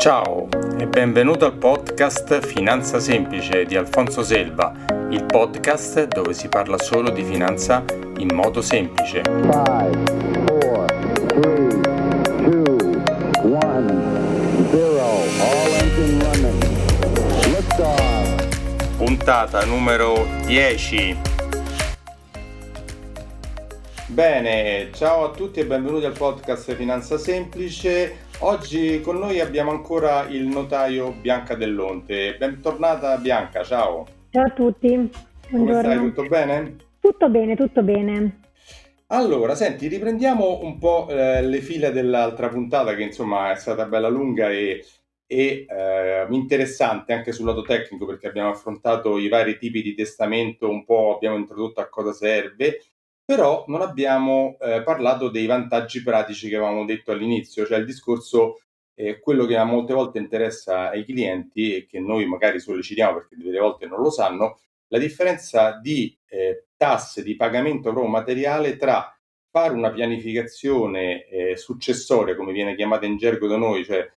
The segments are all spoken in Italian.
Ciao e benvenuto al podcast Finanza Semplice di Alfonso Selva, il podcast dove si parla solo di finanza in modo semplice. Five, four, three, two, one, zero. Puntata numero 10. Bene, ciao a tutti e benvenuti al podcast Finanza Semplice. Oggi con noi abbiamo ancora il notaio Bianca Dell'Onte. Bentornata Bianca, ciao. Ciao a tutti. Buongiorno. Come stai? Tutto bene? Tutto bene, tutto bene. Allora, senti, riprendiamo un po' eh, le file dell'altra puntata che insomma è stata bella lunga e, e eh, interessante anche sul lato tecnico perché abbiamo affrontato i vari tipi di testamento, un po' abbiamo introdotto a cosa serve però non abbiamo eh, parlato dei vantaggi pratici che avevamo detto all'inizio, cioè il discorso, eh, quello che molte volte interessa ai clienti e che noi magari sollecitiamo perché delle volte non lo sanno, la differenza di eh, tasse di pagamento proprio materiale tra fare una pianificazione eh, successoria, come viene chiamata in gergo da noi, cioè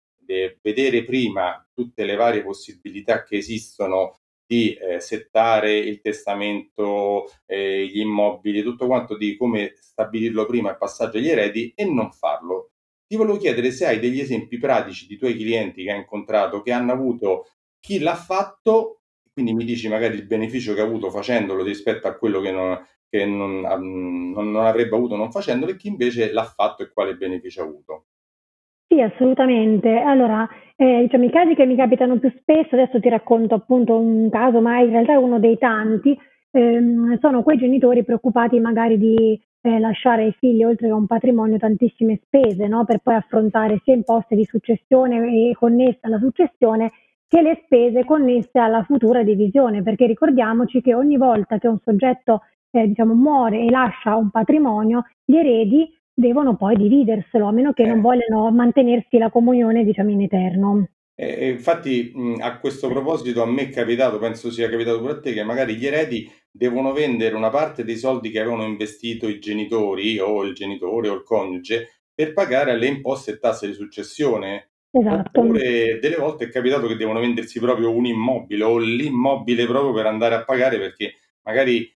vedere prima tutte le varie possibilità che esistono di eh, settare il testamento, eh, gli immobili, tutto quanto di come stabilirlo prima il passaggio agli eredi e non farlo. Ti volevo chiedere se hai degli esempi pratici di tuoi clienti che hai incontrato che hanno avuto chi l'ha fatto, quindi mi dici magari il beneficio che ha avuto facendolo rispetto a quello che non, che non, non, non avrebbe avuto non facendolo e chi invece l'ha fatto e quale beneficio ha avuto. Sì, assolutamente. Allora, eh, diciamo, i casi che mi capitano più spesso, adesso ti racconto appunto un caso, ma in realtà è uno dei tanti, ehm, sono quei genitori preoccupati magari di eh, lasciare ai figli, oltre che un patrimonio, tantissime spese, no? per poi affrontare sia imposte di successione e connesse alla successione, che le spese connesse alla futura divisione, perché ricordiamoci che ogni volta che un soggetto eh, diciamo, muore e lascia un patrimonio, gli eredi devono poi dividerselo, a meno che eh. non vogliano mantenersi la comunione, diciamo, in eterno. Eh, infatti, mh, a questo proposito, a me è capitato, penso sia capitato pure a te, che magari gli eredi devono vendere una parte dei soldi che avevano investito i genitori o il genitore o il coniuge per pagare le imposte e tasse di successione. Esatto. Oppure delle volte è capitato che devono vendersi proprio un immobile o l'immobile proprio per andare a pagare perché magari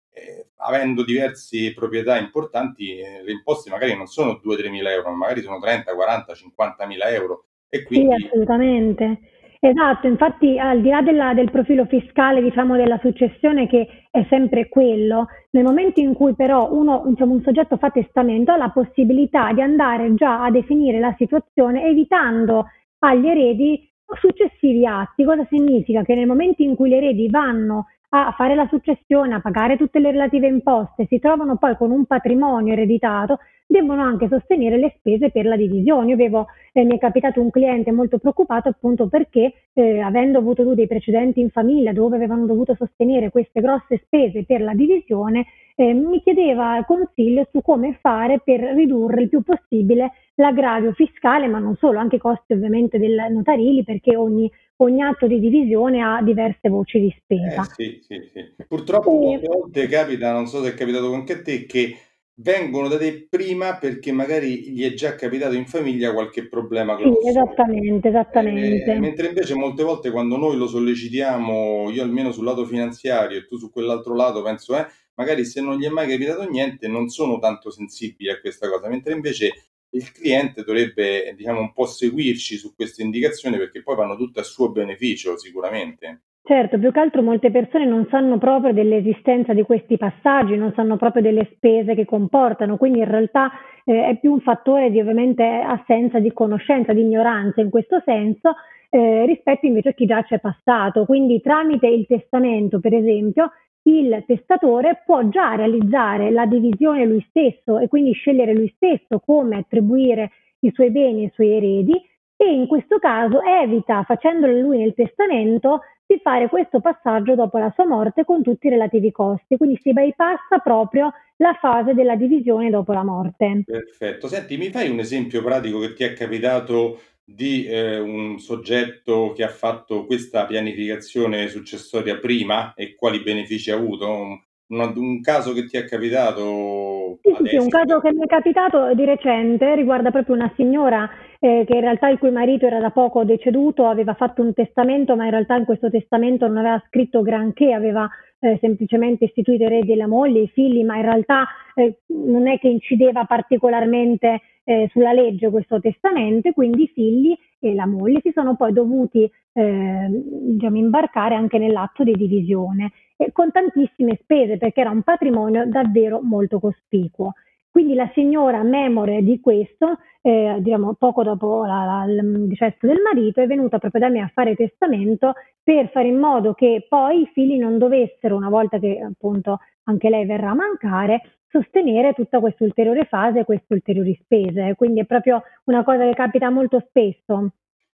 avendo diverse proprietà importanti, eh, le imposte magari non sono 2-3 mila euro, ma magari sono 30, 40, 50 mila euro. E quindi... Sì, assolutamente. Esatto, infatti al di là della, del profilo fiscale diciamo, della successione che è sempre quello, nel momento in cui però uno, diciamo, un soggetto fa testamento ha la possibilità di andare già a definire la situazione evitando agli eredi successivi atti. Cosa significa? Che nel momento in cui gli eredi vanno a fare la successione, a pagare tutte le relative imposte, si trovano poi con un patrimonio ereditato, devono anche sostenere le spese per la divisione. Io avevo, eh, mi è capitato un cliente molto preoccupato appunto perché eh, avendo avuto dei precedenti in famiglia dove avevano dovuto sostenere queste grosse spese per la divisione, eh, mi chiedeva consiglio su come fare per ridurre il più possibile l'aggravio fiscale, ma non solo, anche i costi ovviamente del notarili perché ogni ogni atto di divisione ha diverse voci di spesa. Eh, sì, sì, sì. Purtroppo e... volte capita, non so se è capitato anche a te, che vengono da te prima perché magari gli è già capitato in famiglia qualche problema grosso. Sì, esattamente, esattamente. Eh, mentre invece molte volte quando noi lo sollecitiamo, io almeno sul lato finanziario e tu su quell'altro lato penso, eh, magari se non gli è mai capitato niente non sono tanto sensibili a questa cosa, mentre invece il cliente dovrebbe diciamo, un po' seguirci su queste indicazioni perché poi vanno tutte a suo beneficio sicuramente. Certo, più che altro molte persone non sanno proprio dell'esistenza di questi passaggi, non sanno proprio delle spese che comportano, quindi in realtà eh, è più un fattore di ovviamente assenza di conoscenza, di ignoranza in questo senso, eh, rispetto invece a chi già ci è passato. Quindi tramite il testamento, per esempio, il testatore può già realizzare la divisione lui stesso e quindi scegliere lui stesso come attribuire i suoi beni ai suoi eredi e in questo caso evita, facendolo lui nel testamento, di fare questo passaggio dopo la sua morte con tutti i relativi costi. Quindi si bypassa proprio la fase della divisione dopo la morte. Perfetto. Senti, mi fai un esempio pratico che ti è capitato di eh, un soggetto che ha fatto questa pianificazione successoria prima e quali benefici ha avuto? Un, un, un caso che ti è capitato? Sì, sì, un caso che mi è capitato di recente riguarda proprio una signora eh, che in realtà il cui marito era da poco deceduto, aveva fatto un testamento, ma in realtà in questo testamento non aveva scritto granché, aveva eh, semplicemente istituito eredi la moglie, i figli, ma in realtà eh, non è che incideva particolarmente eh, sulla legge questo testamento, quindi i figli e la moglie si sono poi dovuti eh, diciamo, imbarcare anche nell'atto di divisione, con tantissime spese perché era un patrimonio davvero molto cospicuo. Quindi la signora, memore di questo, eh, diciamo poco dopo la, la, il decesso del marito, è venuta proprio da me a fare testamento per fare in modo che poi i figli non dovessero, una volta che appunto anche lei verrà a mancare, sostenere tutta questa ulteriore fase queste ulteriori spese. Quindi è proprio una cosa che capita molto spesso.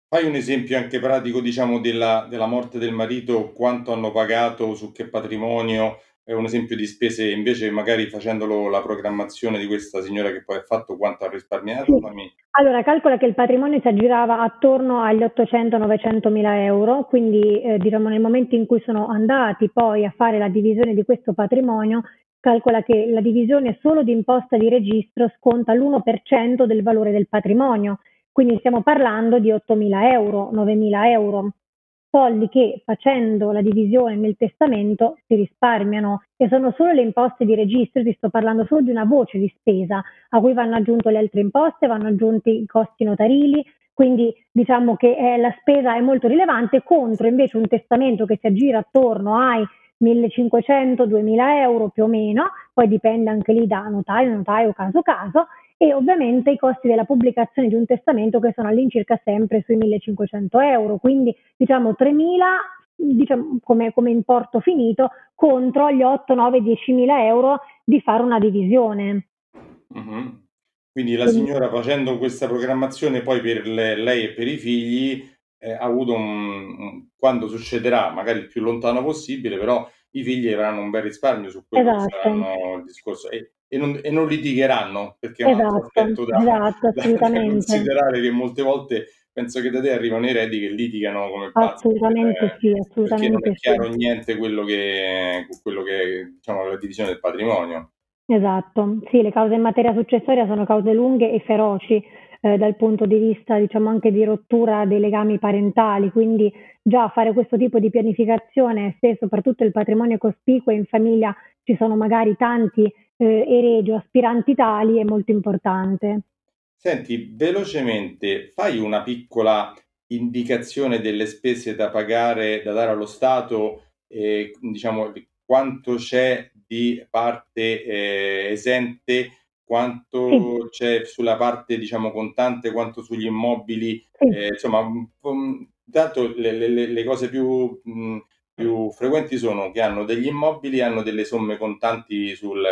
Fai un esempio anche pratico, diciamo, della, della morte del marito, quanto hanno pagato, su che patrimonio, è un esempio di spese invece magari facendolo la programmazione di questa signora che poi ha fatto quanto ha risparmiato? Sì. Allora, calcola che il patrimonio si aggirava attorno agli 800-900 mila euro, quindi eh, diciamo nel momento in cui sono andati poi a fare la divisione di questo patrimonio, calcola che la divisione solo di imposta di registro sconta l'1% del valore del patrimonio, quindi stiamo parlando di 8 mila euro, 9 mila euro soldi che facendo la divisione nel testamento si risparmiano e sono solo le imposte di registro, ti sto parlando solo di una voce di spesa a cui vanno aggiunte le altre imposte, vanno aggiunti i costi notarili, quindi diciamo che eh, la spesa è molto rilevante contro invece un testamento che si aggira attorno ai 1500-2000 euro più o meno, poi dipende anche lì da notaio, notaio, caso caso, e ovviamente i costi della pubblicazione di un testamento che sono all'incirca sempre sui 1500 euro, quindi diciamo 3000 diciamo, come, come importo finito contro gli 8, 9, 10 mila euro di fare una divisione. Mm-hmm. Quindi la signora facendo questa programmazione poi per le, lei e per i figli eh, ha avuto un, un, quando succederà, magari il più lontano possibile, però i figli avranno un bel risparmio su quello esatto. che saranno il discorso. E e non, e non litigheranno, perché è un esatto, aspetto da, esatto, da, considerare che molte volte penso che da te arrivano i eredi che litigano come pazzi. Assolutamente eh, sì, assolutamente non è chiaro sì. niente quello che, quello che diciamo la divisione del patrimonio. Esatto, sì, le cause in materia successoria sono cause lunghe e feroci eh, dal punto di vista diciamo anche di rottura dei legami parentali, quindi già fare questo tipo di pianificazione se soprattutto il patrimonio è cospicuo in famiglia ci sono magari tanti eh, eredi o aspiranti tali è molto importante. Senti, velocemente fai una piccola indicazione delle spese da pagare, da dare allo Stato, eh, diciamo quanto c'è di parte eh, esente, quanto sì. c'è sulla parte diciamo contante, quanto sugli immobili, sì. eh, insomma, intanto le, le, le, cose più, mh, più frequenti sono che hanno degli immobili, hanno delle somme contanti sul,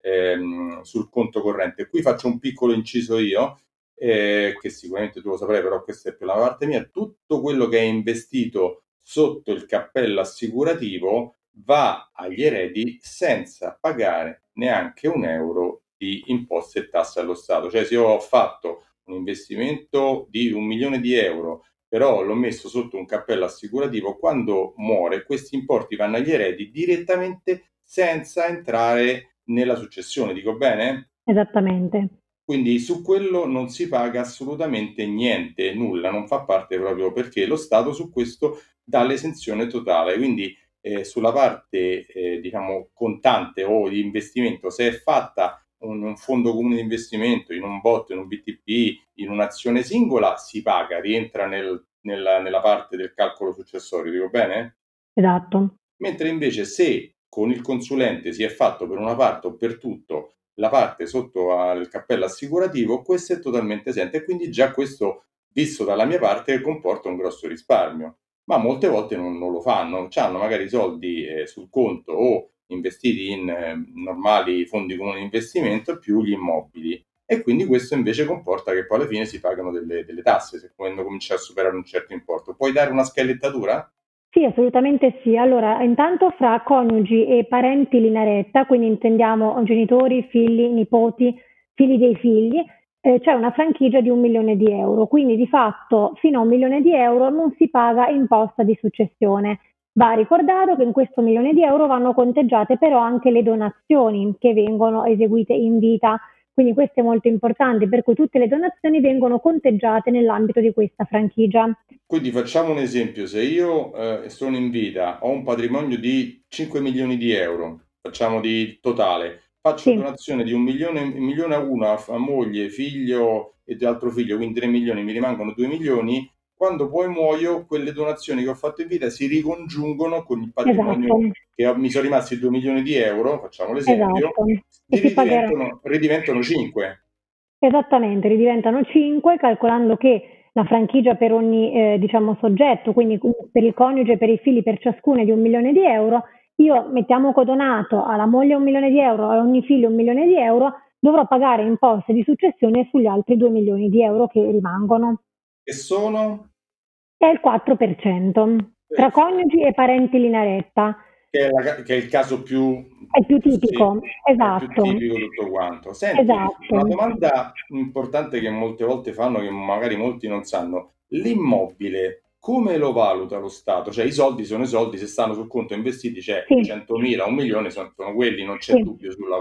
ehm, sul conto corrente. Qui faccio un piccolo inciso io, eh, che sicuramente tu lo saprai, però questa è più la parte mia. Tutto quello che è investito sotto il cappello assicurativo va agli eredi senza pagare neanche un euro di imposte e tasse allo Stato. Cioè se io ho fatto un investimento di un milione di euro, però l'ho messo sotto un cappello assicurativo, quando muore questi importi vanno agli eredi direttamente senza entrare nella successione, dico bene? Esattamente. Quindi su quello non si paga assolutamente niente, nulla, non fa parte proprio perché lo Stato su questo dà l'esenzione totale. Quindi eh, sulla parte eh, diciamo contante o di investimento, se è fatta un, un, fondo comune di investimento in un bot, in un BTP, in un'azione singola, si paga, rientra nel, nella, nella parte del calcolo successorio, dico bene? Esatto. Mentre invece se con il consulente si è fatto per una parte o per tutto la parte sotto al cappello assicurativo, questo è totalmente esente e quindi già questo, visto dalla mia parte, comporta un grosso risparmio. Ma molte volte non, non lo fanno, hanno magari i soldi eh, sul conto o investiti in eh, normali fondi comuni di investimento più gli immobili. E quindi questo invece comporta che poi alla fine si pagano delle, delle tasse se quando comincia a superare un certo importo. Puoi dare una scalettatura? Sì, assolutamente sì. Allora, intanto fra coniugi e parenti linea retta, quindi intendiamo genitori, figli, nipoti, figli dei figli, eh, c'è una franchigia di un milione di euro. Quindi di fatto fino a un milione di euro non si paga imposta di successione. Va ricordato che in questo milione di euro vanno conteggiate però anche le donazioni che vengono eseguite in vita Quindi questo è molto importante, per cui tutte le donazioni vengono conteggiate nell'ambito di questa franchigia. Quindi facciamo un esempio, se io eh, sono in vita, ho un patrimonio di 5 milioni di euro, facciamo di totale, faccio sì. donazione di un milione, un milione a uno a, a moglie, figlio e altro figlio, quindi 3 milioni, mi rimangono 2 milioni, quando poi muoio, quelle donazioni che ho fatto in vita si ricongiungono con il patrimonio esatto. che mi sono rimasti 2 milioni di euro, facciamo l'esempio, esatto. ridiventano, ridiventano 5. Esattamente, ridiventano 5, calcolando che la franchigia per ogni eh, diciamo, soggetto, quindi per il coniuge e per i figli per ciascuno è di un milione di euro, io mettiamo codonato alla moglie un milione di euro, a ogni figlio un milione di euro, dovrò pagare imposte di successione sugli altri 2 milioni di euro che rimangono. E sono? È il 4%, tra coniugi e parenti in linea retta. Che è, la, che è, il caso più, è più tipico, sì, esatto. È più tipico tutto quanto. Senti, esatto. una domanda importante che molte volte fanno, che magari molti non sanno, l'immobile come lo valuta lo Stato? Cioè i soldi sono i soldi, se stanno sul conto investiti c'è sì. 100.000, un milione, sono, sono quelli, non c'è sì. dubbio sulla...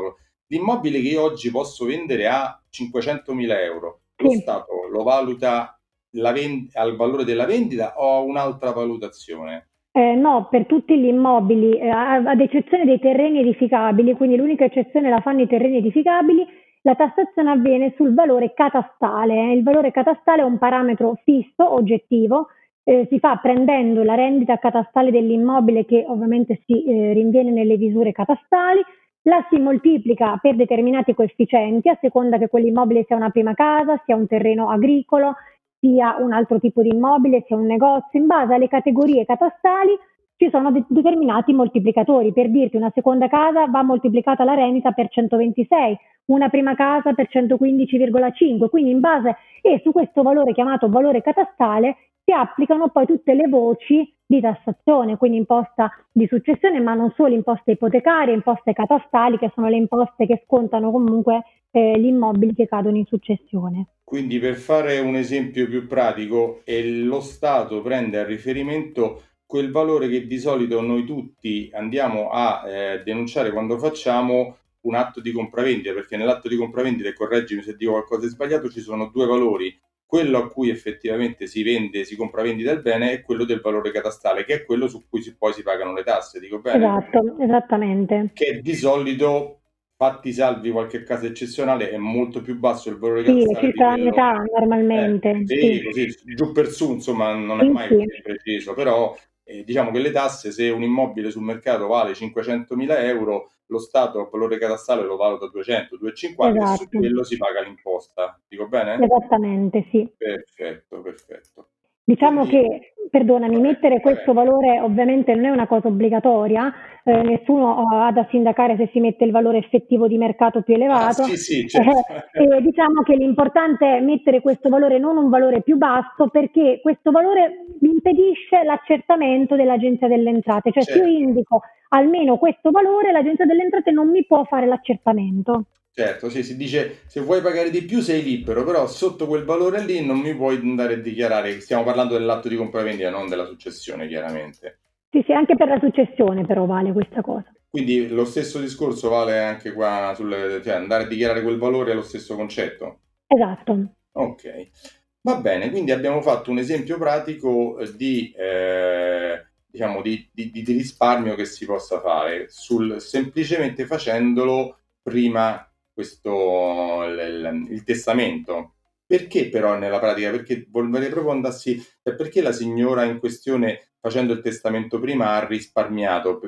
L'immobile che io oggi posso vendere a 500.000 euro, lo. Stato lo valuta vend- al valore della vendita o a un'altra valutazione? Eh, no, per tutti gli immobili, eh, ad eccezione dei terreni edificabili, quindi l'unica eccezione la fanno i terreni edificabili, la tassazione avviene sul valore catastale. Il valore catastale è un parametro fisso, oggettivo, eh, si fa prendendo la rendita catastale dell'immobile che ovviamente si eh, rinviene nelle visure catastali, la si moltiplica per determinati coefficienti a seconda che quell'immobile sia una prima casa, sia un terreno agricolo, sia un altro tipo di immobile, sia un negozio, in base alle categorie catastali ci sono de- determinati moltiplicatori. Per dirti, una seconda casa va moltiplicata la rendita per 126, una prima casa per 115,5, quindi in base e su questo valore chiamato valore catastale si applicano poi tutte le voci di tassazione, quindi imposta di successione, ma non solo imposte ipotecarie, imposte catastali, che sono le imposte che scontano comunque eh, gli immobili che cadono in successione. Quindi per fare un esempio più pratico, lo Stato prende a riferimento quel valore che di solito noi tutti andiamo a eh, denunciare quando facciamo un atto di compravendita, perché nell'atto di compravendita, e correggimi se dico qualcosa di sbagliato, ci sono due valori, quello a cui effettivamente si vende, si compravendita il bene e quello del valore catastale, che è quello su cui si, poi si pagano le tasse, dico bene? Esatto, esattamente. Che di solito, fatti salvi qualche caso eccezionale, è molto più basso il valore catastale. Sì, circa la metà normalmente. Eh, sì, sì, così, giù per su, insomma, non è mai sì. preciso, però eh, diciamo che le tasse, se un immobile sul mercato vale 500.000 euro, lo Stato a valore catastale lo valuta 200, 250 esatto. e su esatto. quello si paga l'imposta. Dico bene? Esattamente, sì. Perfetto, perfetto. Diciamo che, perdonami, mettere questo valore ovviamente non è una cosa obbligatoria, eh, nessuno ha da sindacare se si mette il valore effettivo di mercato più elevato. Ah, sì, sì, certo. eh, diciamo che l'importante è mettere questo valore, non un valore più basso, perché questo valore impedisce l'accertamento dell'Agenzia delle Entrate. Cioè certo. se io certo. indico almeno questo valore, l'Agenzia delle Entrate non mi può fare l'accertamento. Certo, sì, si dice se vuoi pagare di più sei libero, però sotto quel valore lì non mi puoi andare a dichiarare, stiamo parlando dell'atto di compravendita, non della successione chiaramente. Sì, sì, anche per la successione però vale questa cosa. Quindi lo stesso discorso vale anche qua, sul, cioè andare a dichiarare quel valore è lo stesso concetto? Esatto. Ok, va bene, quindi abbiamo fatto un esempio pratico di, eh, diciamo, di, di, di risparmio che si possa fare, sul, semplicemente facendolo prima questo il, il, testamento. Perché però nella pratica? Perché vorrei proprio andassi, cioè perché la signora in questione facendo il testamento prima ha risparmiato?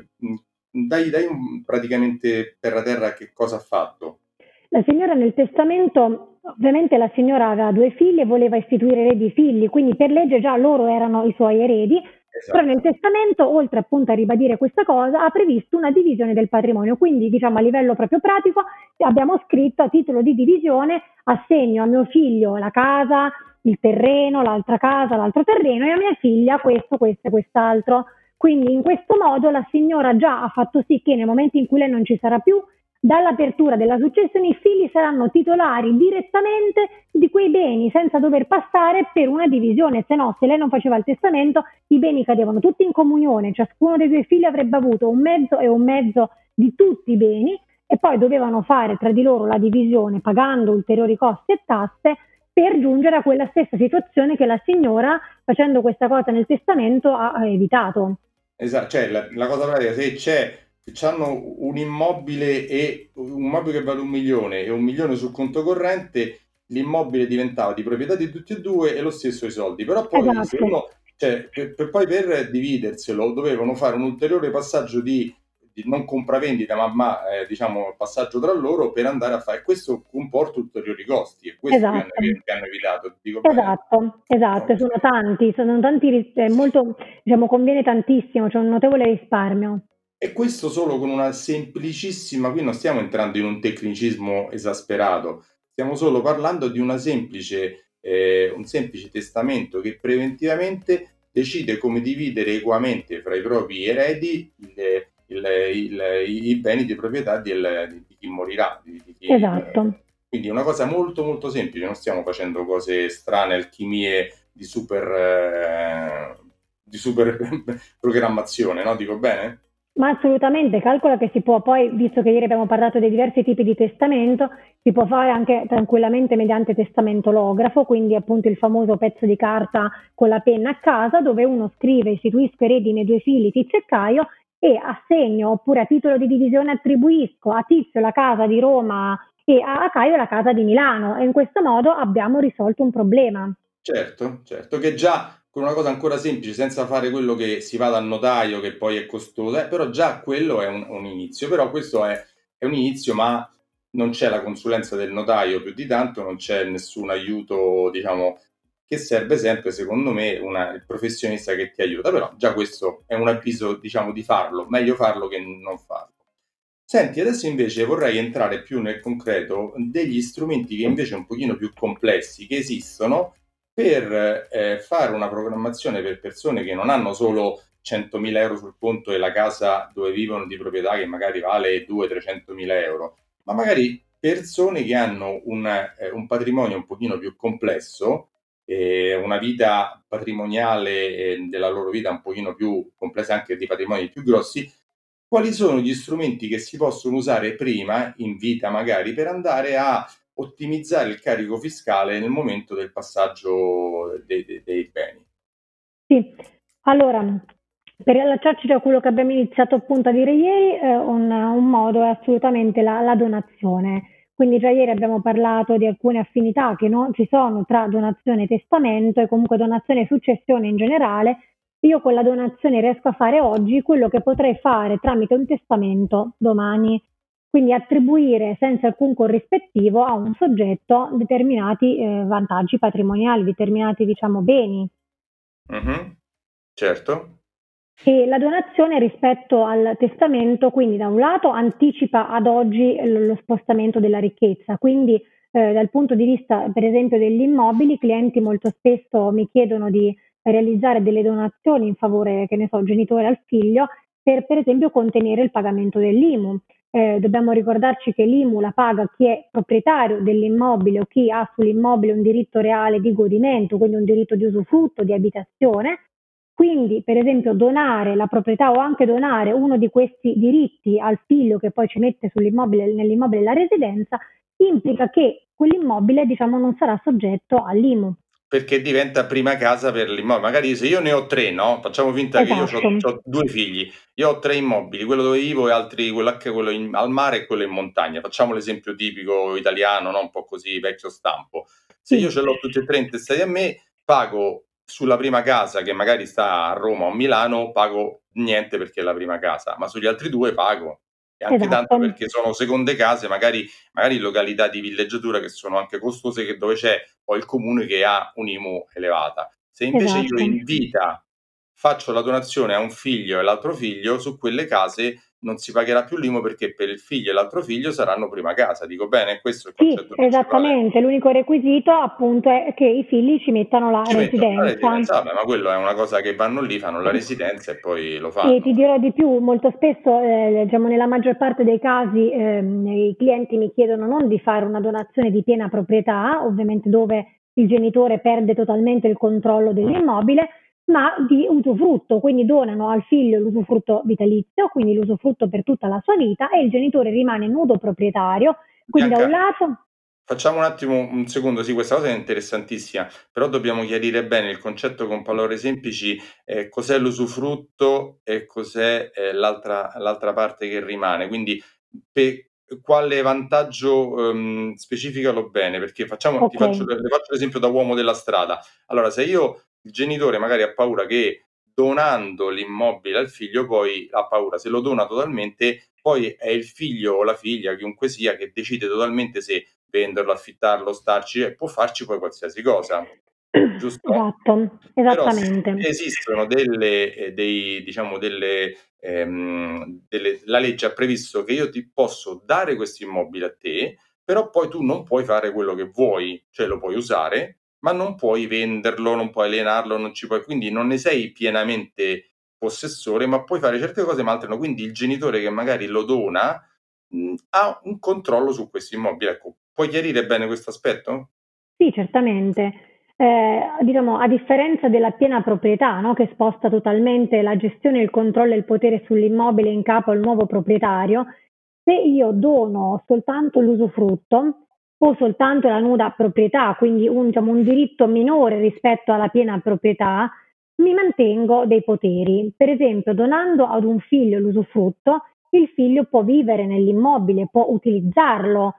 Dai, dai praticamente terra terra che cosa ha fatto? La signora nel testamento, ovviamente la signora aveva due figli e voleva istituire eredi figli, quindi per legge già loro erano i suoi eredi, Esatto. Però nel testamento, oltre appunto a ribadire questa cosa, ha previsto una divisione del patrimonio. Quindi, diciamo a livello proprio pratico, abbiamo scritto a titolo di divisione assegno a mio figlio la casa, il terreno, l'altra casa, l'altro terreno e a mia figlia questo, questo e quest'altro. Quindi in questo modo la signora già ha fatto sì che nel momento in cui lei non ci sarà più, Dall'apertura della successione i figli saranno titolari direttamente di quei beni senza dover passare per una divisione, se no se lei non faceva il testamento i beni cadevano tutti in comunione, ciascuno dei due figli avrebbe avuto un mezzo e un mezzo di tutti i beni e poi dovevano fare tra di loro la divisione pagando ulteriori costi e tasse per giungere a quella stessa situazione che la signora, facendo questa cosa nel testamento, ha evitato. Esatto, cioè la, la cosa pratica, se c'è hanno un immobile e un immobile che vale un milione e un milione sul conto corrente, l'immobile diventava di proprietà di tutti e due e lo stesso i soldi. Però poi esatto. se uno, cioè, per, per, poi per dividerselo dovevano fare un ulteriore passaggio di, di non compravendita, ma, ma eh, diciamo passaggio tra loro per andare a fare. Questo comporta ulteriori costi e questo esatto. che, hanno, che hanno evitato. Dico esatto, esatto, no. sono tanti, sono tanti, molto, diciamo, conviene tantissimo, c'è un notevole risparmio. E questo solo con una semplicissima, qui non stiamo entrando in un tecnicismo esasperato, stiamo solo parlando di una semplice, eh, un semplice testamento che preventivamente decide come dividere equamente fra i propri eredi il, il, il, i beni di proprietà di, di chi morirà. Di, di chi, esatto. Quindi è una cosa molto molto semplice, non stiamo facendo cose strane, alchimie di super, eh, di super programmazione, no? Dico bene? Ma assolutamente, calcola che si può poi, visto che ieri abbiamo parlato dei diversi tipi di testamento, si può fare anche tranquillamente mediante testamento lografo, quindi appunto il famoso pezzo di carta con la penna a casa dove uno scrive istituisco eredi nei due figli Tizio e Caio e assegno oppure a titolo di divisione attribuisco a Tizio la casa di Roma e a Caio la casa di Milano e in questo modo abbiamo risolto un problema. Certo, certo, che già con una cosa ancora semplice, senza fare quello che si va dal notaio, che poi è costoso, eh, però già quello è un, un inizio, però questo è, è, un inizio, ma non c'è la consulenza del notaio più di tanto, non c'è nessun aiuto, diciamo, che serve sempre, secondo me, una, il professionista che ti aiuta, però già questo è un avviso, diciamo, di farlo, meglio farlo che non farlo. Senti, adesso invece vorrei entrare più nel concreto degli strumenti che invece un pochino più complessi, che esistono, per eh, fare una programmazione per persone che non hanno solo 100.000 euro sul conto e la casa dove vivono di proprietà che magari vale 200-300.000 euro, ma magari persone che hanno un, eh, un patrimonio un pochino più complesso, eh, una vita patrimoniale della loro vita un pochino più complessa anche di patrimoni più grossi, quali sono gli strumenti che si possono usare prima in vita magari per andare a ottimizzare il carico fiscale nel momento del passaggio dei, dei, dei beni. Sì, allora per riallacciarci a quello che abbiamo iniziato appunto a dire ieri, eh, un, un, modo è assolutamente la, la, donazione. Quindi già ieri abbiamo parlato di alcune affinità che non ci sono tra donazione e testamento e comunque donazione e successione in generale. Io con la donazione riesco a fare oggi quello che potrei fare tramite un testamento domani quindi attribuire senza alcun corrispettivo a un soggetto determinati eh, vantaggi patrimoniali, determinati diciamo beni. Mm-hmm. Certo. E la donazione rispetto al testamento, quindi da un lato anticipa ad oggi lo spostamento della ricchezza, quindi eh, dal punto di vista per esempio degli immobili, i clienti molto spesso mi chiedono di realizzare delle donazioni in favore, che ne so, genitore al figlio, per per esempio contenere il pagamento dell'IMU. Eh, dobbiamo ricordarci che l'IMU la paga chi è proprietario dell'immobile o chi ha sull'immobile un diritto reale di godimento, quindi un diritto di usufrutto, di abitazione. Quindi, per esempio, donare la proprietà o anche donare uno di questi diritti al figlio che poi ci mette nell'immobile la residenza, implica che quell'immobile diciamo, non sarà soggetto all'IMU perché diventa prima casa per l'immobile. Magari se io ne ho tre, no? Facciamo finta esatto. che io ho, esatto. due figli, io ho tre immobili, quello dove vivo e altri, quello, quello in, al mare e quello in montagna. Facciamo l'esempio tipico italiano, no? un po' così vecchio stampo. Se io ce l'ho tutti e tre intestati a me, pago sulla prima casa che magari sta a Roma o a Milano, pago niente perché è la prima casa, ma sugli altri due pago e anche esatto. tanto perché sono seconde case, magari, magari in località di villeggiatura che sono anche costose, che dove c'è poi il comune che ha un'IMU elevata. Se invece esatto. io in vita faccio la donazione a un figlio e l'altro figlio, su quelle case non si pagherà più l'IMU perché per il figlio e l'altro figlio saranno prima casa. Dico bene, questo è il concetto sì, esattamente, l'unico requisito appunto è che i figli ci mettano la ci residenza. Residenza. Vabbè, ma quello è una cosa che vanno lì, fanno la residenza e poi lo fanno. E ti dirò di più, molto spesso, eh, diciamo nella maggior parte dei casi, eh, i clienti mi chiedono non di fare una donazione di piena proprietà, ovviamente dove il genitore perde totalmente il controllo dell'immobile, ma di usufrutto, quindi donano al figlio l'usufrutto vitalizio, quindi l'usufrutto per tutta la sua vita e il genitore rimane nudo proprietario, quindi Bianca, da un lato... facciamo un attimo un secondo, sì, questa cosa è interessantissima, però dobbiamo chiarire bene il concetto con parole semplici, eh, cos'è l'usufrutto e cos'è eh, l'altra, l'altra parte che rimane. Quindi per quale vantaggio um, specificalo bene, perché facciamo, okay. ti faccio, faccio l'esempio da uomo della strada. Allora, se io il genitore magari ha paura che donando l'immobile al figlio poi ha paura, se lo dona totalmente, poi è il figlio o la figlia, chiunque sia, che decide totalmente se venderlo, affittarlo, starci e può farci poi qualsiasi cosa. Giusto? Esatto, esattamente. Però esistono delle, eh, dei, diciamo, delle, ehm, delle, la legge ha previsto che io ti posso dare questo immobile a te, però poi tu non puoi fare quello che vuoi, cioè lo puoi usare, ma non puoi venderlo, non puoi alienarlo, non ci puoi, quindi non ne sei pienamente possessore, ma puoi fare certe cose, ma altre no. Quindi il genitore che magari lo dona mh, ha un controllo su questo immobile. Ecco, puoi chiarire bene questo aspetto? Sì, certamente. Eh, diciamo, a differenza della piena proprietà, no, che sposta totalmente la gestione, il controllo e il potere sull'immobile in capo al nuovo proprietario, se io dono soltanto l'usufrutto, o soltanto la nuda proprietà, quindi un, diciamo, un diritto minore rispetto alla piena proprietà, mi mantengo dei poteri. Per esempio, donando ad un figlio l'usufrutto, il figlio può vivere nell'immobile, può utilizzarlo,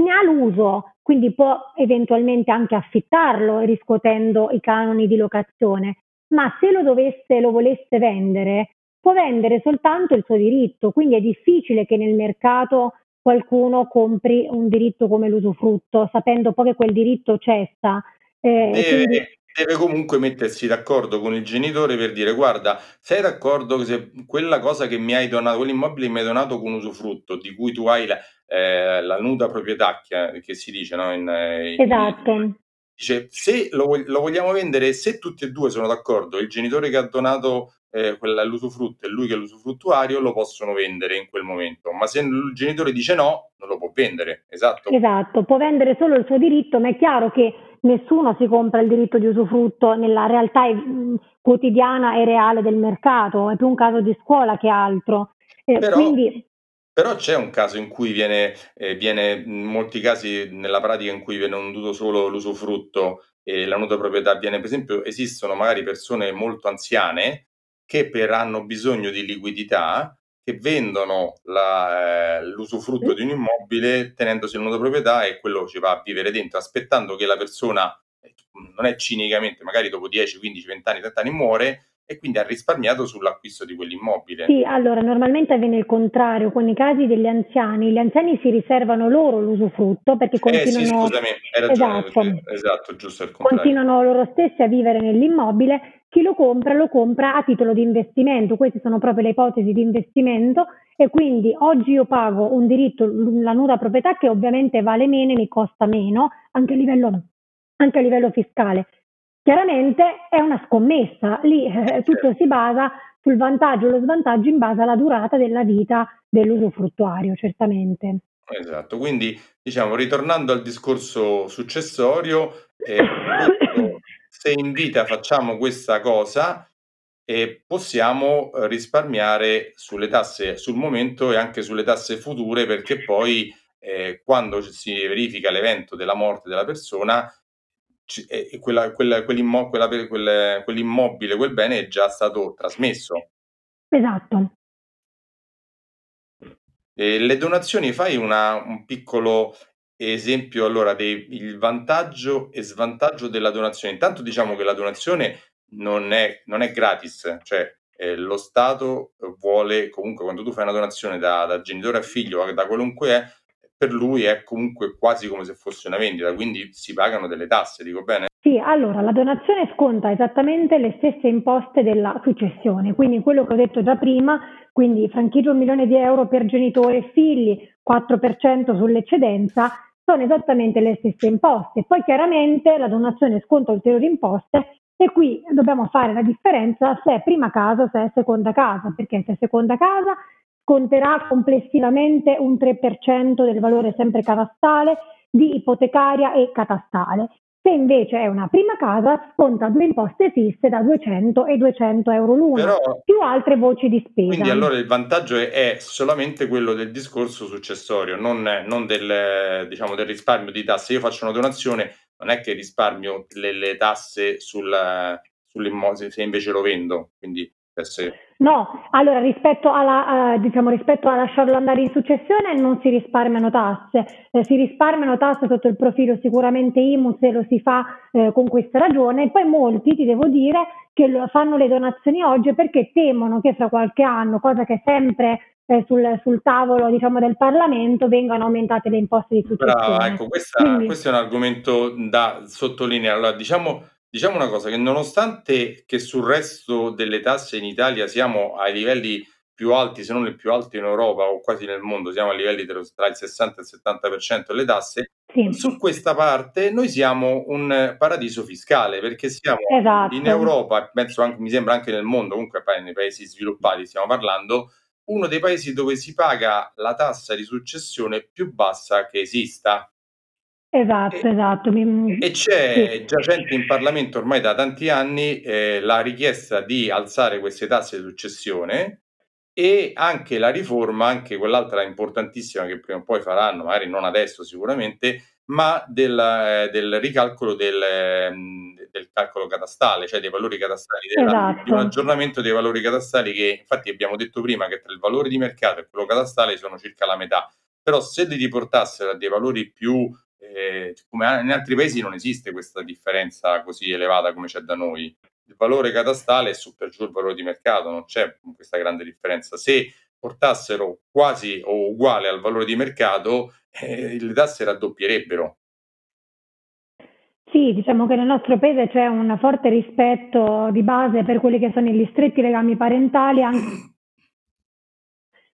ne ha l'uso, quindi può eventualmente anche affittarlo riscuotendo i canoni di locazione, ma se lo dovesse, lo volesse vendere, può vendere soltanto il suo diritto, quindi è difficile che nel mercato qualcuno compri un diritto come l'usufrutto, sapendo poi che quel diritto cessa. Eh, deve, quindi... deve, comunque mettersi d'accordo con il genitore per dire guarda, sei d'accordo che se quella cosa che mi hai donato, quell'immobile che mi hai donato con usufrutto, di cui tu hai la, eh, la nuda proprietà che, che, si dice, no? In, eh, esatto. In, dice, se lo, lo vogliamo vendere, se tutti e due sono d'accordo, il genitore che ha donato eh, quella, l'usufrutto e lui che è l'usufruttuario lo possono vendere in quel momento, ma se il genitore dice no, non lo può vendere, esatto? Esatto, può vendere solo il suo diritto, ma è chiaro che nessuno si compra il diritto di usufrutto nella realtà mm, quotidiana e reale del mercato, è più un caso di scuola che altro. Eh, però, quindi... però, c'è un caso in cui viene, eh, viene, in molti casi nella pratica in cui viene venduto solo l'usufrutto e la nuda proprietà avviene, per esempio, esistono magari persone molto anziane che per, hanno bisogno di liquidità, che vendono la, eh, l'usufrutto di un immobile tenendosi il nudo proprietà e quello ci va a vivere dentro, aspettando che la persona, eh, non è cinicamente, magari dopo 10, 15, 20 anni, 30 anni muore, e quindi ha risparmiato sull'acquisto di quell'immobile. Sì, allora normalmente avviene il contrario, con i casi degli anziani, gli anziani si riservano loro l'usufrutto perché continuano... Eh sì, scusami, hai ragione, esatto, esatto giusto il contrario. Continuano loro stessi a vivere nell'immobile, chi lo compra lo compra a titolo di investimento, queste sono proprio le ipotesi di investimento e quindi oggi io pago un diritto, la nuda proprietà che ovviamente vale meno e mi costa meno anche a livello, anche a livello fiscale Chiaramente è una scommessa, lì eh, tutto certo. si basa sul vantaggio e lo svantaggio in base alla durata della vita dell'usufruttuario, certamente. Esatto, quindi diciamo, ritornando al discorso successorio, eh, se in vita facciamo questa cosa, eh, possiamo risparmiare sulle tasse sul momento e anche sulle tasse future, perché poi eh, quando si verifica l'evento della morte della persona, e quella, quella, quell'immo, quella, quel, quell'immobile, quel bene è già stato trasmesso. Esatto. E le donazioni, fai una, un piccolo esempio allora del vantaggio e svantaggio della donazione. Intanto diciamo che la donazione non è, non è gratis, cioè eh, lo Stato vuole comunque quando tu fai una donazione da, da genitore a figlio, da qualunque è, per lui è comunque quasi come se fosse una vendita, quindi si pagano delle tasse, dico bene? Sì, allora la donazione sconta esattamente le stesse imposte della successione, quindi quello che ho detto già prima, quindi franchigia un milione di euro per genitore e figli, 4% sull'eccedenza, sono esattamente le stesse imposte. Poi chiaramente la donazione sconta ulteriori imposte e qui dobbiamo fare la differenza se è prima casa se è seconda casa, perché se è seconda casa conterà complessivamente un 3% del valore sempre catastale di ipotecaria e catastale. Se invece è una prima casa, sconta due imposte fisse da 200 e 200 euro l'una, Però, più altre voci di spesa. Quindi allora il vantaggio è, è solamente quello del discorso successorio, non, non del, diciamo, del, risparmio di tasse. Io faccio una donazione, non è che risparmio le, le tasse sul, sull'immobile se invece lo vendo. Quindi No, allora rispetto, alla, uh, diciamo, rispetto a lasciarlo andare in successione non si risparmiano tasse, eh, si risparmiano tasse sotto il profilo sicuramente IMU se lo si fa eh, con questa ragione e poi molti, ti devo dire, che lo, fanno le donazioni oggi perché temono che fra qualche anno, cosa che è sempre eh, sul, sul, tavolo diciamo, del Parlamento, vengano aumentate le imposte di successione. Brava, ecco, questa, Quindi... questo è un argomento da sottolineare. Allora, diciamo Diciamo una cosa, che nonostante che sul resto delle tasse in Italia siamo ai livelli più alti, se non il più alto in Europa o quasi nel mondo, siamo a livelli tra il 60 e il 70% delle tasse, sì. su questa parte noi siamo un paradiso fiscale perché siamo esatto. in Europa, penso anche, mi sembra anche nel mondo, comunque nei paesi sviluppati stiamo parlando, uno dei paesi dove si paga la tassa di successione più bassa che esista. Esatto, E esatto. Mi e c'è sì. giacente in Parlamento ormai da tanti anni, ehm, la richiesta di alzare queste tasse di successione e anche la riforma, anche quell'altra importantissima che prima o poi faranno, magari non adesso sicuramente, ma del ehm, del ricalcolo del mhmm, del calcolo catastale, cioè dei valori catastali, della di un esatto. aggiornamento dei valori catastali che infatti abbiamo detto prima che tra il valore di mercato e quello catastale sono circa la metà. Però se li riportassero a dei valori più eh, come in altri paesi non esiste questa differenza così elevata come c'è da noi. Il valore catastale è su per giù il valore di mercato, non c'è questa grande differenza. Se portassero quasi o uguale al valore di mercato, eh, le tasse raddoppierebbero. Sì, diciamo che nel nostro paese c'è un forte rispetto di base per quelli che sono gli stretti legami parentali, anche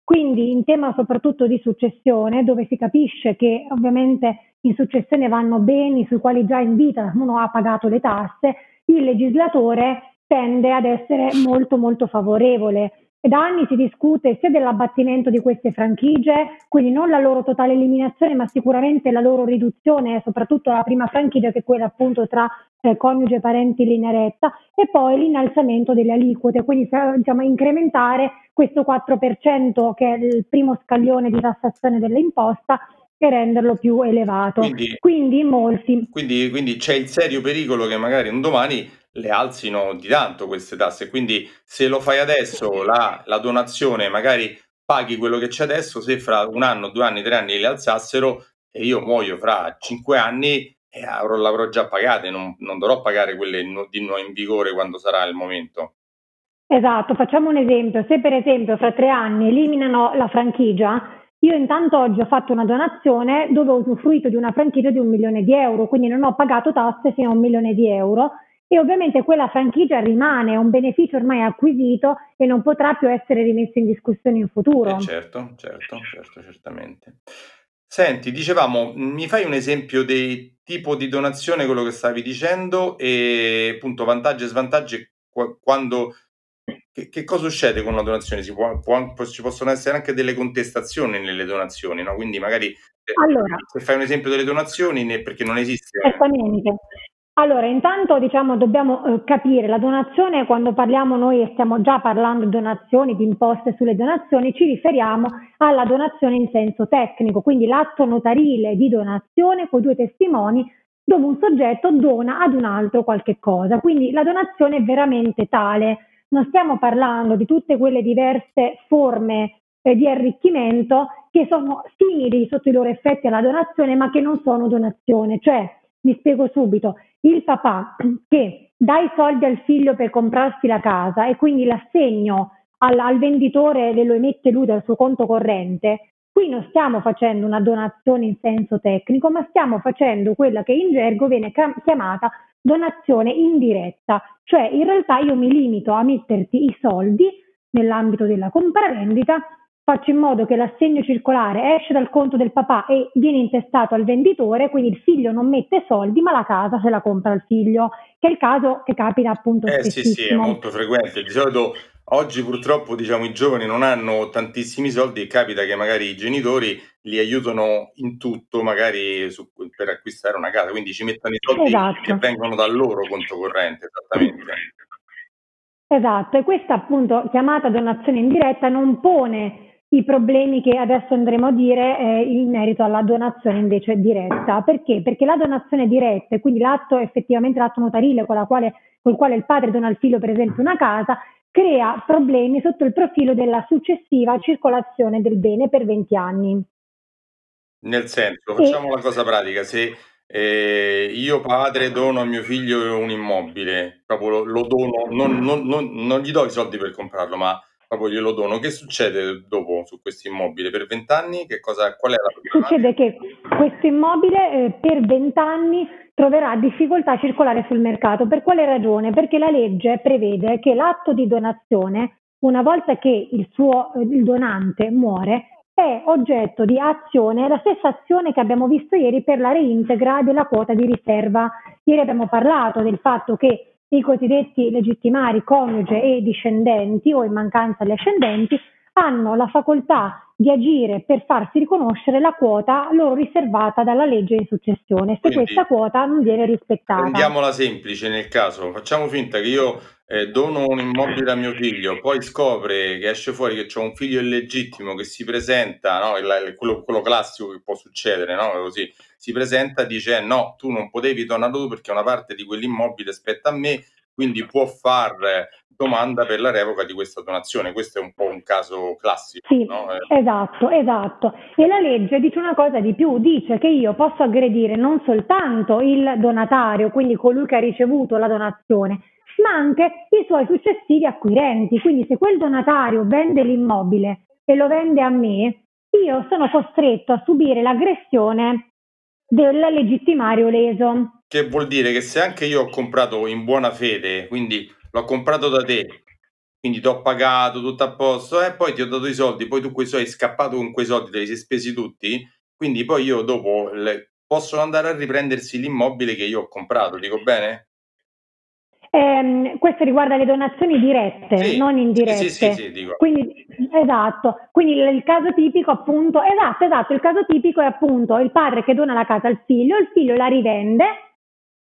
quindi in tema soprattutto di successione, dove si capisce che ovviamente in successione vanno beni sui quali già in vita uno ha pagato le tasse, il legislatore tende ad essere molto molto favorevole. E da anni si discute sia dell'abbattimento di queste franchigie, quindi non la loro totale eliminazione, ma sicuramente la loro riduzione, soprattutto la prima franchigia che è quella appunto tra eh, coniuge, parenti in linea retta, e poi l'innalzamento delle aliquote, quindi diciamo, incrementare questo 4% che è il primo scaglione di tassazione dell'imposta e renderlo più elevato. Quindi, quindi molti. Quindi, quindi c'è il serio pericolo che magari un domani le alzino di tanto queste tasse. Quindi se lo fai adesso, la, la donazione magari paghi quello che c'è adesso, se fra un anno, due anni, tre anni le alzassero e io muoio fra cinque anni e avrò, l'avrò già pagate, non, non dovrò pagare quelle di nuovo in vigore quando sarà il momento. Esatto, facciamo un esempio. Se per esempio fra tre anni eliminano la franchigia, io intanto oggi ho fatto una donazione dove ho usufruito di una franchigia di un milione di euro, quindi non ho pagato tasse fino a un milione di euro e ovviamente quella franchigia rimane un beneficio ormai acquisito e non potrà più essere rimesso in discussione in futuro. Eh certo, certo, certo, certamente. Senti, dicevamo, mi fai un esempio del tipo di donazione, quello che stavi dicendo, e appunto vantaggi e svantaggi quando che, che, cosa succede con una donazione? Si può, può, ci possono essere anche delle contestazioni nelle donazioni, no? Quindi magari allora, se fai un esempio delle donazioni, perché non esiste. Esattamente. Allora, intanto diciamo dobbiamo eh, capire la donazione, quando parliamo noi e stiamo già parlando di donazioni, di imposte sulle donazioni, ci riferiamo alla donazione in senso tecnico, quindi l'atto notarile di donazione con due testimoni dove un soggetto dona ad un altro qualche cosa. Quindi la donazione è veramente tale, non stiamo parlando di tutte quelle diverse forme eh, di arricchimento che sono simili sotto i loro effetti alla donazione, ma che non sono donazione, cioè mi spiego subito, il papà che dà i soldi al figlio per comprarsi la casa e quindi l'assegno al, al venditore e lo emette lui dal suo conto corrente, qui non stiamo facendo una donazione in senso tecnico, ma stiamo facendo quella che in gergo viene chiamata donazione indiretta, cioè in realtà io mi limito a metterti i soldi nell'ambito della compravendita faccio in modo che l'assegno circolare esce dal conto del papà e viene intestato al venditore, quindi il figlio non mette soldi, ma la casa se la compra il figlio, che è il caso che capita appunto eh, Sì, sì, è molto frequente. Di solito oggi purtroppo diciamo i giovani non hanno tantissimi soldi e capita che magari i genitori li aiutano in tutto, magari su, per acquistare una casa, quindi ci mettono i soldi esatto. che vengono dal loro conto corrente, esattamente. Esatto, e questa appunto chiamata donazione indiretta non pone i problemi che adesso andremo a dire eh, in merito alla donazione invece diretta. Perché? Perché la donazione diretta, e quindi l'atto effettivamente l'atto notarile con, quale, con il quale il padre dona al figlio per esempio una casa, crea problemi sotto il profilo della successiva circolazione del bene per 20 anni. Nel senso, facciamo la cosa pratica, se eh, io padre dono a mio figlio un immobile, proprio lo, lo dono, non, non, non, non gli do i soldi per comprarlo, ma proprio glielo dono. Che succede dopo su questo immobile? Per vent'anni che cosa, qual è la Succede che questo immobile eh, per vent'anni troverà difficoltà a circolare sul mercato. Per quale ragione? Perché la legge prevede che l'atto di donazione, una volta che il suo il donante muore, è oggetto di azione, la stessa azione che abbiamo visto ieri per la reintegra della quota di riserva. Ieri abbiamo parlato del fatto che i cosiddetti legittimari coniuge e discendenti o in mancanza gli ascendenti hanno la facoltà di agire per farsi riconoscere la quota loro riservata dalla legge in successione, se Quindi, questa quota non viene rispettata. Rendiamola semplice nel caso, facciamo finta che io eh, dono un immobile a mio figlio, poi scopre che esce fuori che ho un figlio illegittimo che si presenta, no? il, quello, quello, classico che può succedere, no? Così, si presenta e dice eh, no, tu non potevi donarlo tu perché una parte di quell'immobile spetta a me, quindi può far domanda per la revoca di questa donazione. Questo è un po' un caso classico. Sì, no? Eh. esatto, esatto. E la legge dice una cosa di più, dice che io posso aggredire non soltanto il donatario, quindi colui che ha ricevuto la donazione, ma anche i suoi successivi acquirenti. Quindi se quel donatario vende l'immobile e lo vende a me, io sono costretto a subire l'aggressione del legittimario leso. Che vuol dire che se anche io ho comprato in buona fede, quindi l'ho comprato da te, quindi ti ho pagato tutto a posto e eh, poi ti ho dato i soldi, poi tu quei soldi hai scappato con quei soldi, te li sei spesi tutti, quindi poi io dopo le, possono andare a riprendersi l'immobile che io ho comprato, dico bene? Eh, questo riguarda le donazioni dirette, sì, non indirette. Sì, sì, sì, dico. Quindi, esatto. Quindi il caso tipico, appunto, esatto, esatto, il caso tipico è appunto il padre che dona la casa al figlio, il figlio la rivende.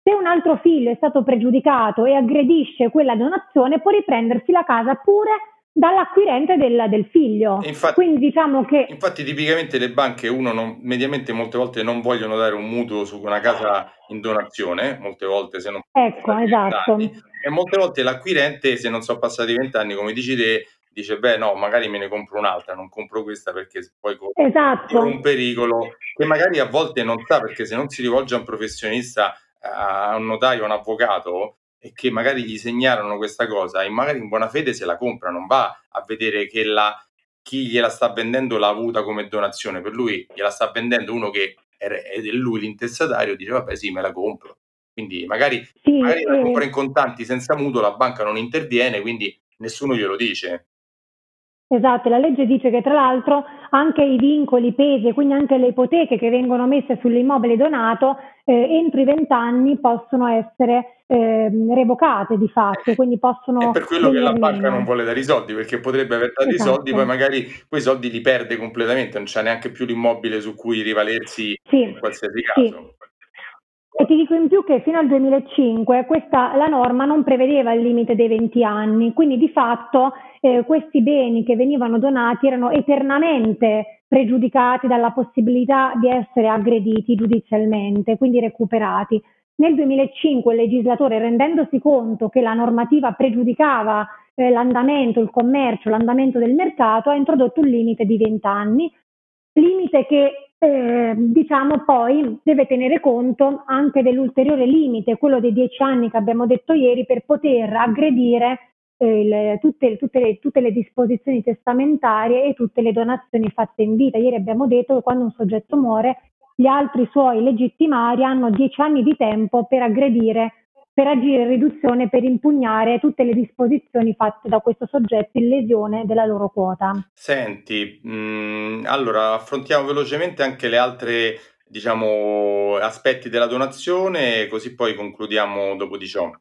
Se un altro figlio è stato pregiudicato e aggredisce quella donazione, può riprendersi la casa pure dall'acquirente del, del figlio. Infatti, Quindi diciamo che... Infatti tipicamente le banche, uno non, mediamente molte volte non vogliono dare un mutuo su una casa in donazione, molte volte se non... Ecco, esatto. Anni, e molte volte l'acquirente, se non sono passati vent'anni, come dici te, dice beh no, magari me ne compro un'altra, non compro questa perché poi esatto. un pericolo che magari a volte non sa perché se non si rivolge a un professionista, a un notaio, a un avvocato, e che magari gli segnalano questa cosa e magari in buona fede se la compra, non va a vedere che la, chi gliela sta vendendo l'ha avuta come donazione, per lui gliela sta vendendo uno che è lui l'intestatario, dice vabbè sì me la compro. Quindi magari, sì, magari la compra in contanti senza mutuo, la banca non interviene, quindi nessuno glielo dice. Esatto, la legge dice che tra l'altro anche i vincoli, i pesi, quindi anche le ipoteche che vengono messe sull'immobile donato eh, entro i vent'anni possono essere eh, revocate di fatto, quindi possono... È per quello che la banca non vuole dare i soldi, perché potrebbe aver dato esatto. i soldi, poi magari quei soldi li perde completamente, non c'è neanche più l'immobile su cui rivalersi sì, in qualsiasi caso. Sì. E ti dico in più che fino al 2005 questa, la norma non prevedeva il limite dei 20 anni, quindi di fatto eh, questi beni che venivano donati erano eternamente pregiudicati dalla possibilità di essere aggrediti giudizialmente, quindi recuperati. Nel 2005 il legislatore, rendendosi conto che la normativa pregiudicava eh, l'andamento, il commercio, l'andamento del mercato, ha introdotto un limite di 20 anni, limite che eh, diciamo poi deve tenere conto anche dell'ulteriore limite, quello dei dieci anni che abbiamo detto ieri, per poter aggredire eh, le, tutte, tutte, le, tutte, le, disposizioni testamentarie e tutte le donazioni fatte in vita. Ieri abbiamo detto che quando un soggetto muore, gli altri suoi legittimari hanno dieci anni di tempo per aggredire per agire in riduzione, per impugnare tutte le disposizioni fatte da questo soggetto in lesione della loro quota. Senti, mh, mm, allora affrontiamo velocemente anche le altre diciamo, aspetti della donazione, così poi concludiamo dopo di ciò.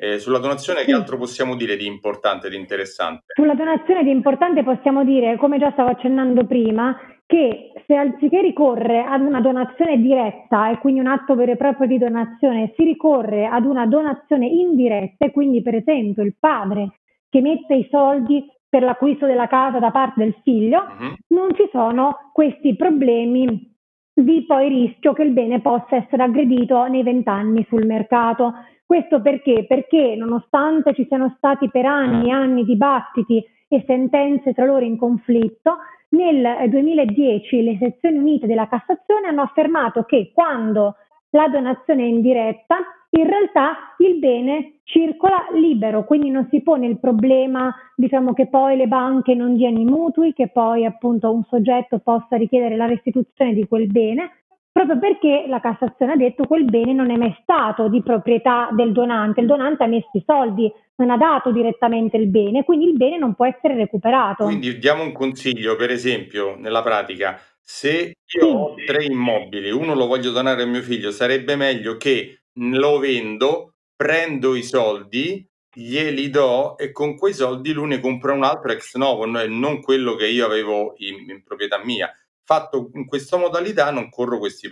Eh, sulla donazione che altro possiamo dire di importante, di interessante? Sulla donazione di importante possiamo dire, come già stavo accennando prima, che se anziché ricorrere ad una donazione diretta e quindi un atto vero e proprio di donazione, si ricorre ad una donazione indiretta e quindi per esempio il padre che mette i soldi per l'acquisto della casa da parte del figlio, uh-huh. non ci sono questi problemi di poi rischio che il bene possa essere aggredito nei vent'anni sul mercato. Questo perché? Perché nonostante ci siano stati per anni e anni dibattiti e sentenze tra loro in conflitto, nel 2010 le sezioni unite della Cassazione hanno affermato che quando la donazione è indiretta, in realtà il bene circola libero, quindi non si pone il problema diciamo, che poi le banche non diano i mutui, che poi appunto un soggetto possa richiedere la restituzione di quel bene, proprio perché la Cassazione ha detto quel bene non è mai stato di proprietà del donante, il donante ha messo i soldi, non ha dato direttamente il bene, quindi il bene non può essere recuperato. Quindi diamo un consiglio, per esempio, nella pratica, se io ho tre immobili, uno lo voglio donare a mio figlio, sarebbe meglio che lo vendo, prendo i soldi, glieli do e con quei soldi lui ne compra un altro ex novo, non quello che io avevo in, in proprietà mia fatto in questa modalità non corro questi,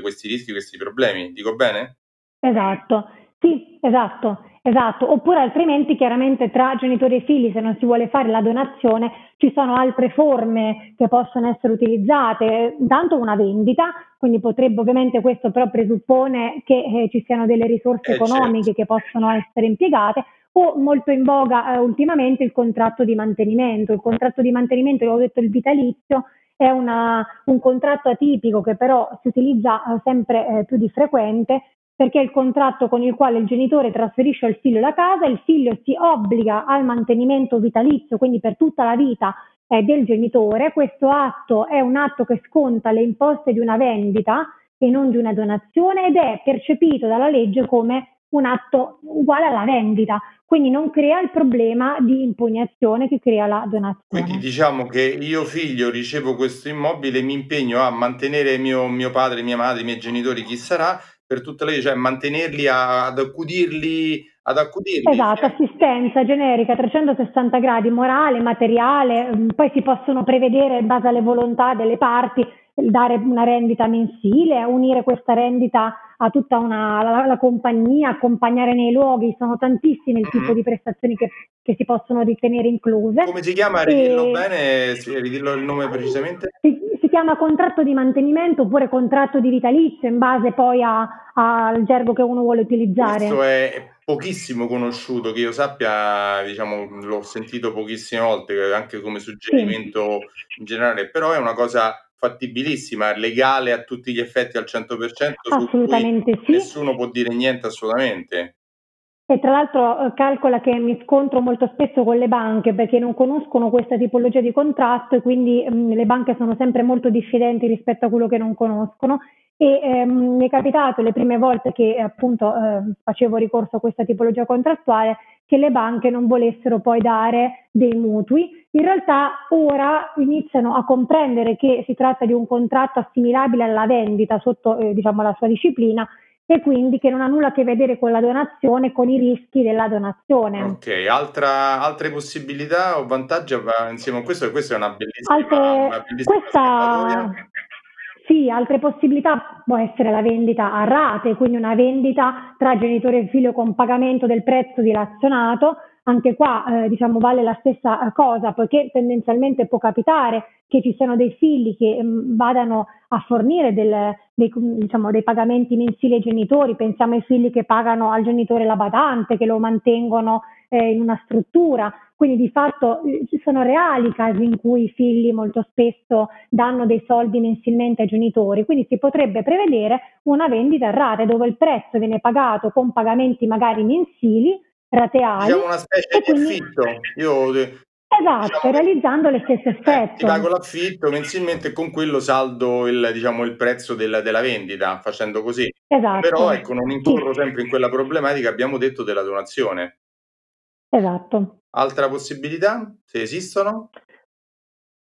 questi rischi, questi problemi. Dico bene? Esatto, sì, esatto, esatto. Oppure altrimenti chiaramente tra genitori e figli, se non si vuole fare la donazione, ci sono altre forme che possono essere utilizzate. Intanto una vendita, quindi potrebbe ovviamente questo però presuppone che eh, ci siano delle risorse eh, economiche certo. che possono essere impiegate o molto in voga eh, ultimamente il contratto di mantenimento. Il contratto di mantenimento, io ho detto il vitalizio, è una, un contratto atipico che però si utilizza eh, sempre eh, più di frequente perché è il contratto con il quale il genitore trasferisce al figlio la casa, il figlio si obbliga al mantenimento vitalizio, quindi per tutta la vita eh, del genitore. Questo atto è un atto che sconta le imposte di una vendita e non di una donazione ed è percepito dalla legge come un atto uguale alla vendita, quindi non crea il problema di impugnazione che crea la donazione. Quindi diciamo che io figlio ricevo questo immobile e mi impegno a mantenere mio, mio padre, mia madre, i miei genitori, chi sarà, per tutta la vita, cioè mantenerli, a, ad accudirli, ad accudirli. Esatto, assistenza generica 360 gradi, morale, materiale, mm, poi si possono prevedere in base alle volontà delle parti dare una rendita mensile, unire questa rendita a tutta una, la, la compagnia, accompagnare nei luoghi, sono tantissime il tipo di prestazioni che, che si possono ritenere incluse. Come si chiama? Ridillo e... bene, ridillo il nome precisamente. Si, si, chiama contratto di mantenimento oppure contratto di vitalizio in base poi a, al gergo che uno vuole utilizzare. Questo è pochissimo conosciuto, che io sappia, diciamo, l'ho sentito pochissime volte anche come suggerimento sì. in generale, però è una cosa fattibilissima, legale a tutti gli effetti al 100%, assolutamente sì. nessuno può dire niente assolutamente. E tra l'altro eh, calcola che mi scontro molto spesso con le banche perché non conoscono questa tipologia di contratto e quindi mh, mm, le banche sono sempre molto diffidenti rispetto a quello che non conoscono e ehm, mi è capitato le prime volte che appunto eh, facevo ricorso a questa tipologia contrattuale che le banche non volessero poi dare dei mutui. In realtà ora iniziano a comprendere che si tratta di un contratto assimilabile alla vendita sotto eh, diciamo, la sua disciplina e quindi che non ha nulla a che vedere con la donazione, con i rischi della donazione. Ok, Altra, altre possibilità o vantaggi insieme a questo? Questa è una bellissima, altre, una bellissima questa, sì, altre possibilità può essere la vendita a rate, quindi una vendita tra genitore e figlio con pagamento del prezzo dilazionato. Anche qua eh, diciamo vale la stessa eh, cosa, poiché tendenzialmente può capitare che ci siano dei figli che mh, mm, vadano a fornire del, dei, diciamo, dei, pagamenti mensili ai genitori, pensiamo ai figli che pagano al genitore la badante, che lo mantengono eh, in una struttura, quindi di fatto eh, ci sono reali casi in cui i figli molto spesso danno dei soldi mensilmente ai genitori, quindi si potrebbe prevedere una vendita a rate dove il prezzo viene pagato con pagamenti magari mensili, rateali. Diciamo una specie di quindi... affitto. Io Esatto, diciamo, realizzando le stesse effetto. Eh, ti pago l'affitto mensilmente e con quello saldo il, diciamo, il prezzo del, della vendita, facendo così. Esatto. Però ecco, non incorro sì. sempre in quella problematica, abbiamo detto, della donazione. Esatto. Altra possibilità, se esistono?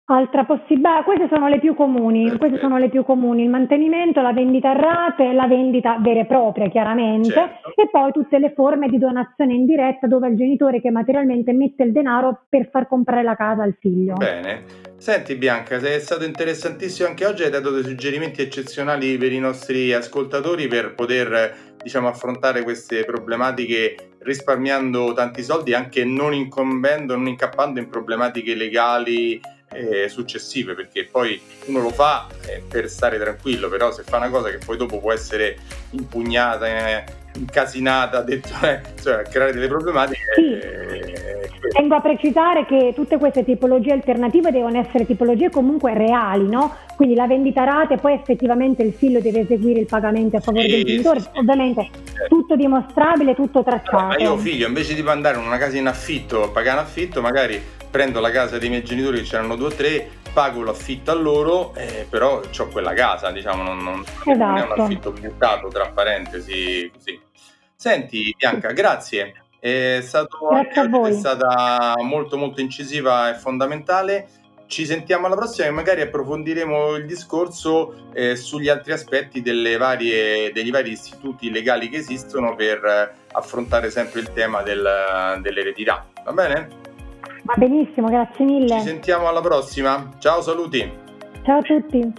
Altra possibilità, queste sono le più comuni, queste sono le più comuni, il mantenimento, la vendita a rate, la vendita vera e propria chiaramente certo. e poi tutte le forme di donazione indiretta dove è il genitore che materialmente mette il denaro per far comprare la casa al figlio. Bene, senti Bianca, sei stato interessantissimo anche oggi, hai dato dei suggerimenti eccezionali per i nostri ascoltatori per poter diciamo, affrontare queste problematiche risparmiando tanti soldi anche non incombendo, non incappando in problematiche legali eh, successive perché poi uno lo fa eh, per stare tranquillo però se fa una cosa che poi dopo può essere impugnata eh, incasinata detto, eh, cioè, creare delle problematiche sì. Eh, Tengo a precisare che tutte queste tipologie alternative devono essere tipologie comunque reali, no? Quindi la vendita rate, poi effettivamente il figlio deve eseguire il pagamento a favore sì, del genitore, sì, ovviamente tutto dimostrabile, tutto tracciato. ma io figlio, invece di andare in una casa in affitto, pagare in affitto, magari prendo la casa dei miei genitori che c'erano due o tre, pago l'affitto a loro, eh, però ho quella casa, diciamo, non, non, esatto. non, è un esatto. affitto buttato, tra parentesi, così. Senti Bianca, grazie. È, stato, è stata molto molto incisiva e fondamentale. Ci sentiamo alla prossima e magari approfondiremo il discorso eh, sugli altri aspetti varie, degli vari istituti legali che esistono per affrontare sempre il tema del, dell'eredità. Va bene? Va benissimo, grazie mille. Ci sentiamo alla prossima. Ciao, saluti. Ciao a tutti.